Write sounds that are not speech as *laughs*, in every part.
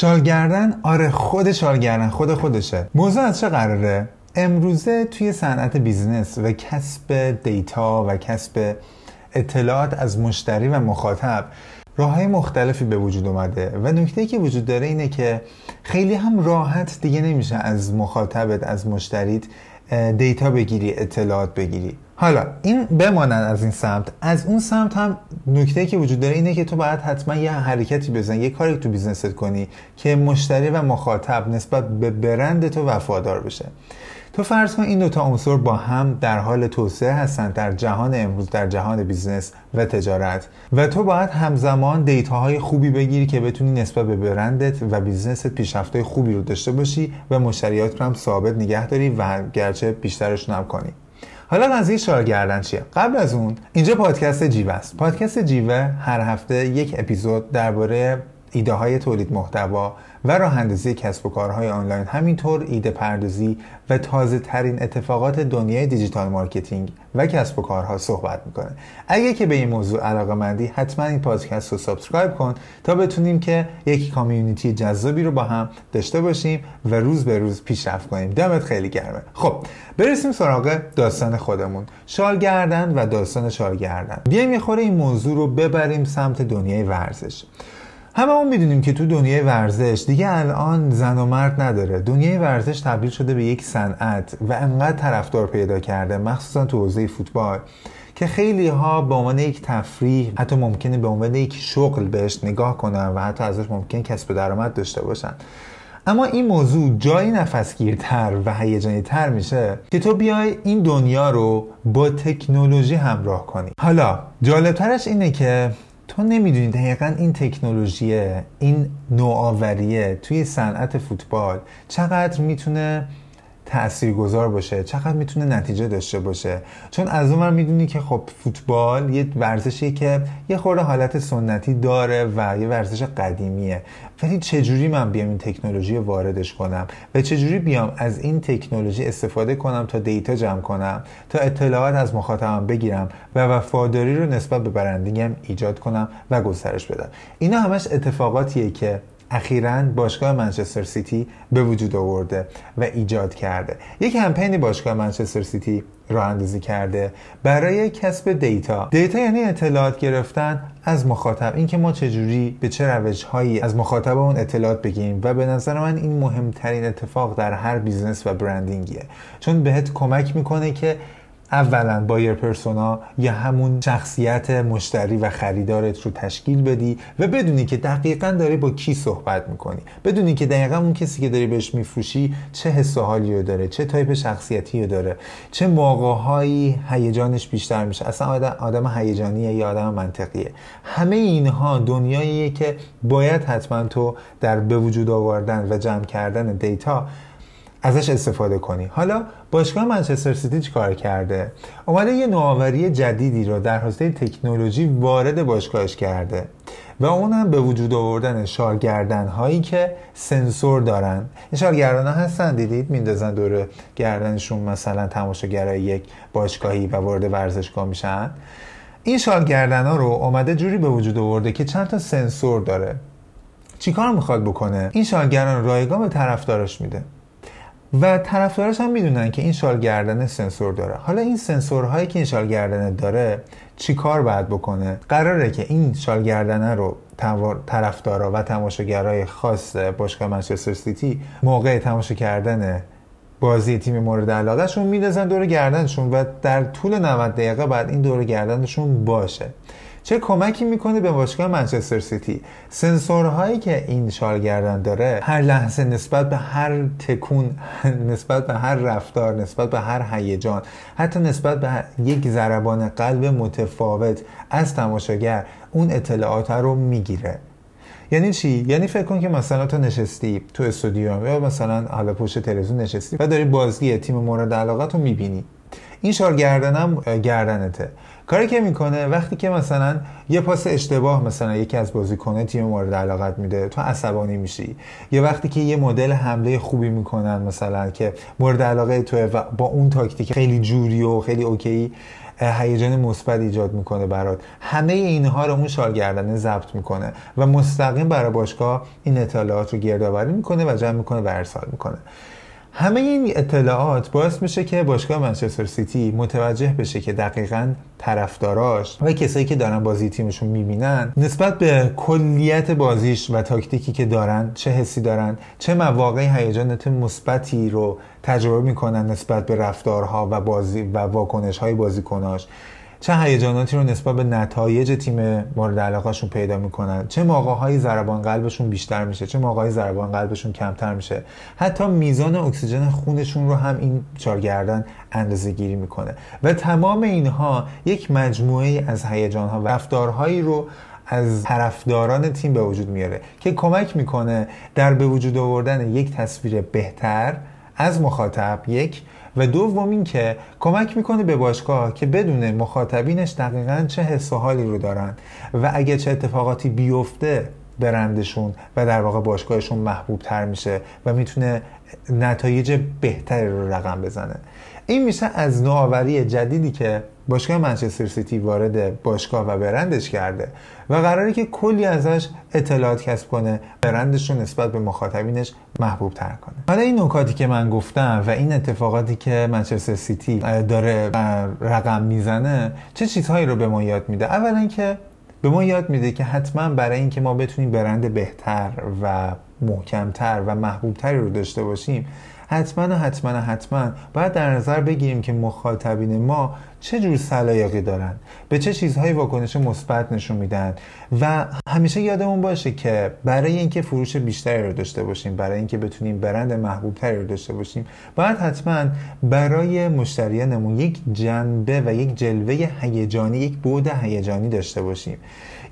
شالگردن آره خود شالگردن خود خودشه. موضوع از چه قراره؟ امروزه توی صنعت business و کسب data و کسب اطلاعات از مشتری و مخاطب راه های مختلفی به وجود اومده و نکته که وجود داره اینه که خیلی هم راحت دیگه نمیشه از مخاطبت از مشتریت data بگیری اطلاعات بگیری. حالا این بماند از این سمت از اون سمت هم نکته که وجود داره اینه که تو باید حتما یه حرکتی بزن یه کاری تو business ت کنی که مشتری و مخاطب نسبت به برند تو وفادار بشه. تو فرض کن این دوتا عنصر با هم در حال توسعه هستند در جهان امروز در جهان business و تجارت. و تو باید همزمان data های خوبی بگیری که بتونی نسبت به برندت و business ت پیشرفت‌های خوبی رو داشته باشی و مشتریات رو هم ثابت نگه داری و گرچه بیشترشون هم کنی. حالا قضیه شالگردن چیه؟ قبل از اون اینجا پادکست جیوه است. پادکست جیوه هر هفته یک اپیزود درباره ایده های تولید محتوا و راه اندازی کسب و کارهای آنلاین همینطور ایده پردازی و تازه ترین اتفاقات دنیای digital marketing و کسب و کارها صحبت می‌کنه. اگه که به این موضوع علاقه مندی حتما این پادکست رو subscribe کن تا بتونیم که یک community ی جذابی رو با هم داشته باشیم و روز به روز پیشرفت کنیم. دمت خیلی گرمه. خب برسیم سراغ داستان خودمون. شال گردن و داستان شال گردن. بیایم یه خوره این موضوع رو ببریم سمت دنیای ورزش. همه اون می‌دونیم که تو دنیای ورزش دیگه الان زن و مرد نداره. دنیای ورزش تبدیل شده به یک صنعت و انقدر طرفدار پیدا کرده مخصوصا تو حوزه فوتبال که خیلی ها به عنوان یک تفریح حتی ممکنه به عنوان یک شغل بهش نگاه کنن و حتی ازش ممکن کسب درآمد داشته باشن. اما این موضوع جایی نفسگیرتر و هیجانی تر میشه که تو بیای این دنیا رو با تکنولوژی همراه کنی. حالا جالبترش اینه که تو نمی‌دونی دقیقا این تکنولوژی این نوآوریه توی صنعت فوتبال چقدر می‌تونه گذار باشه چقدر می‌تونه نتیجه داشته باشه. چون از اون می‌دونی که خب فوتبال یه ورزشی که یه خورده حالت سنتی داره و یه ورزش قدیمیه. ولی چجوری من بیام این تکنولوژی واردش کنم؟ و چجوری بیام از این تکنولوژی استفاده کنم تا data جمع کنم تا اطلاعات از مخاطبم بگیرم و وفاداری رو نسبت به branding م ایجاد کنم و گسترش بدم؟ اینا همش اتفاقاتیه که اخیرا باشگاه منچستر سیتی به وجود آورده و ایجاد کرده. یک کمپینی باشگاه منچستر سیتی راه اندازی کرده برای کسب data. data یعنی اطلاعات گرفتن از مخاطب. اینکه ما چجوری به چه روش هایی از مخاطب اون اطلاعات بگیریم و به نظر من این مهمترین اتفاق در هر business و branding یه. چون بهت کمک می‌کنه که اولا buyer persona یا همون شخصیت مشتری و خریدارت رو تشکیل بدی و بدونی که دقیقا داری با کی صحبت می‌کنی. بدونی که دقیقا اون کسی که داری بهش میفروشی چه حس و حالی رو داره چه تایپ شخصیتی رو داره چه موقعهایی هیجانش بیشتر میشه. اصلا آدم, آدم هیجانیه یا آدم منطقیه. همه اینها دنیاییه که باید حتما تو در به وجود آوردن و جمع کردن data ازش استفاده کنی. حالا باشگاه منچستر سیتی چیکار کرده؟ اومده یه نوآوری جدیدی رو در حوزه تکنولوژی وارد باشگاهش کرده و اون هم به وجود آوردن شارگردن هایی که سنسور دارن. این شارگردن ها هستن دیدید؟ میندازن دور گردنشون مثلا تماشاگرای یک باشگاهی و وارد ورزشگاه میشن. این شارگردن ها رو اومده جوری به وجود آورده که چند تا سنسور داره. چیکار می‌خواد بکنه؟ این شارگردان رایگان به طرفدارش میده. و طرفدارش هم می‌دونن که این شال گردن سنسور داره. حالا این سنسورهایی که این شال گردنه داره چی کار باید بکنه؟ قراره که این شال گردنه رو طرفدارا و تماشاگرای خاص باشگاه منچستر سیتی موقع تماشا کردن بازی تیم مورد علاقهشون میدازن دور گردنشون و در طول 90 دقیقه بعد این دور گردنشون باشه. چه کمکی می‌کنه به باشگاه منچستر سیتی؟ سنسورهایی که این شالگردن داره هر لحظه نسبت به هر تکون *laughs* نسبت به هر رفتار نسبت به هر هیجان حتی نسبت به یک ضربان قلب متفاوت از تماشاگر اون اطلاعات رو می‌گیره. یعنی چی؟ یعنی فکر کن که مثلا تو نشستی تو استودیو یا مثلا حالا پشت تلویزیون نشستی و داری بازی تیم مورد علاقه رو می‌بینی. این شال گردنم گردنته. کاری که می‌کنه وقتی که مثلا یه پاس اشتباه مثلا یکی از بازیکنه تیم مورد علاقت میده تو عصبانی میشی. یا وقتی که یه مدل حمله خوبی می‌کنن مثلا که مورد علاقه تو و با اون تاکتیک خیلی جوری و خیلی اوکی هیجان مثبت ایجاد می‌کنه برات. همه اینها رو اون شالگردنه ضبط می‌کنه و مستقیم برای باشگاه این اطلاعات رو گردآوری می‌کنه و جمع می‌کنه و ارسال می‌کنه. همه این اطلاعات باعث میشه که باشگاه منچستر سیتی متوجه بشه که دقیقا طرفداراش و کسایی که دارن بازی تیمشون می‌بینن نسبت به کلیت بازیش و تاکتیکی که دارن چه حسی دارن چه مواقع هیجانات مثبتی رو تجربه می‌کنن نسبت به رفتارها و بازی و واکنش های بازیکناش. چه هیجاناتی رو نسبت به نتایج تیم مورد علاقهشون پیدا می‌کنن؟ چه موقعهایی ضربان قلبشون بیشتر میشه؟ چه موقعهایی ضربان قلبشون کمتر میشه؟ حتی میزان اکسیژن خونشون رو هم این چارگردن اندازه گیری می‌کنه. و تمام اینها یک مجموعه از هیجانها و رفتارهایی رو از طرفداران تیم به وجود میاره که کمک می‌کنه در به وجود آوردن یک تصویر بهتر از مخاطب یک و دوم این که کمک می‌کنه به باشگاه که بدونه مخاطبینش دقیقا چه حس و حالی رو دارن و اگه چه اتفاقاتی بیفته برندشون و در واقع باشگاهشون محبوب تر میشه و می‌تونه نتایج بهتری رو رقم بزنه. این میشه از نوآوری جدیدی که باشگاه منچستر سیتی وارد باشگاه و برندش کرده و قراره که کلی ازش اطلاعات کسب کنه برندش رو نسبت به مخاطبینش محبوب تر کنه. حالا این نکاتی که من گفتم و این اتفاقاتی که منچستر سیتی داره رقم می‌زنه چه چیزهایی رو به ما یاد میده؟ اولا که به ما یاد میده که حتما برای اینکه ما بتونیم برند بهتر و محکمتر و محبوبتری رو داشته باشیم حتما حتما حتما باید در نظر بگیریم که مخاطبین ما چه جور سلایقی دارن؟ به چه چیزهایی واکنش مثبت نشون میدن؟ و همیشه یادمون باشه که برای اینکه فروش بیشتری رو داشته باشیم برای اینکه بتونیم برند محبوب تری رو داشته باشیم باید حتما برای مشتریانمون یک جنبه و یک جلوه هیجانی یک بعد هیجانی داشته باشیم.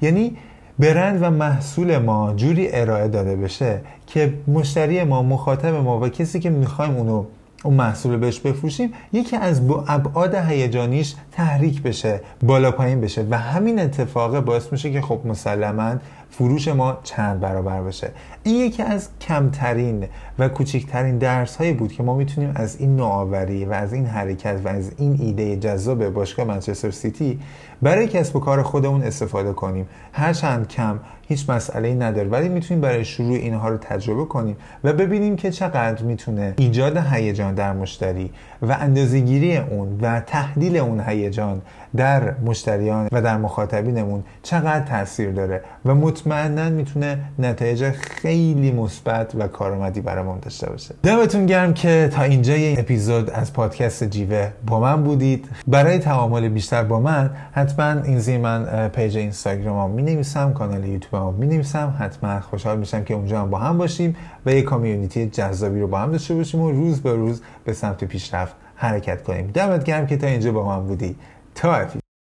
یعنی برند و محصول ما جوری ارائه داده بشه که مشتری ما مخاطب ما و کسی که می‌خوایم اونو اون محصول بهش بفروشیم یکی از ابعاد هیجانیش تحریک بشه بالا پایین بشه. و همین اتفاق باعث میشه که خب مسلما فروش ما چند برابر بشه این یکی از کمترین و کوچکترین درس هایی بود که ما می‌تونیم از این نوآوری و از این حرکت و از این ایده جذاب باشگاه منچستر سیتی برای کسب و کار خودمون استفاده کنیم. هرچند کم هیچ مسئله ای نداره. ولی می‌تونیم برای شروع اینها رو تجربه کنیم و ببینیم که چقدر می‌تونه ایجاد هیجان در مشتری و اندازهگیری اون و تحلیل اون هیجان در مشتریان و در مخاطبینمون چقدر تاثیر داره و مطمئنا می‌تونه نتایج خیلی مثبت و کارآمدی برامون داشته باشه. دمتون گرم که تا اینجا این اپیزود از پادکست جیوه با من بودید. برای تعامل بیشتر با من حتما این من page اینستاگرام می نویسم کانال یوتیوب می نویسم حتما خوشحال میشم که اونجا هم با هم باشیم و یک کامیونیتی جذابی رو با هم داشته باشیم و روز به روز به سمت پیشرفت حرکت کنیم. دمت گرم که تا اینجا با من بودی. تا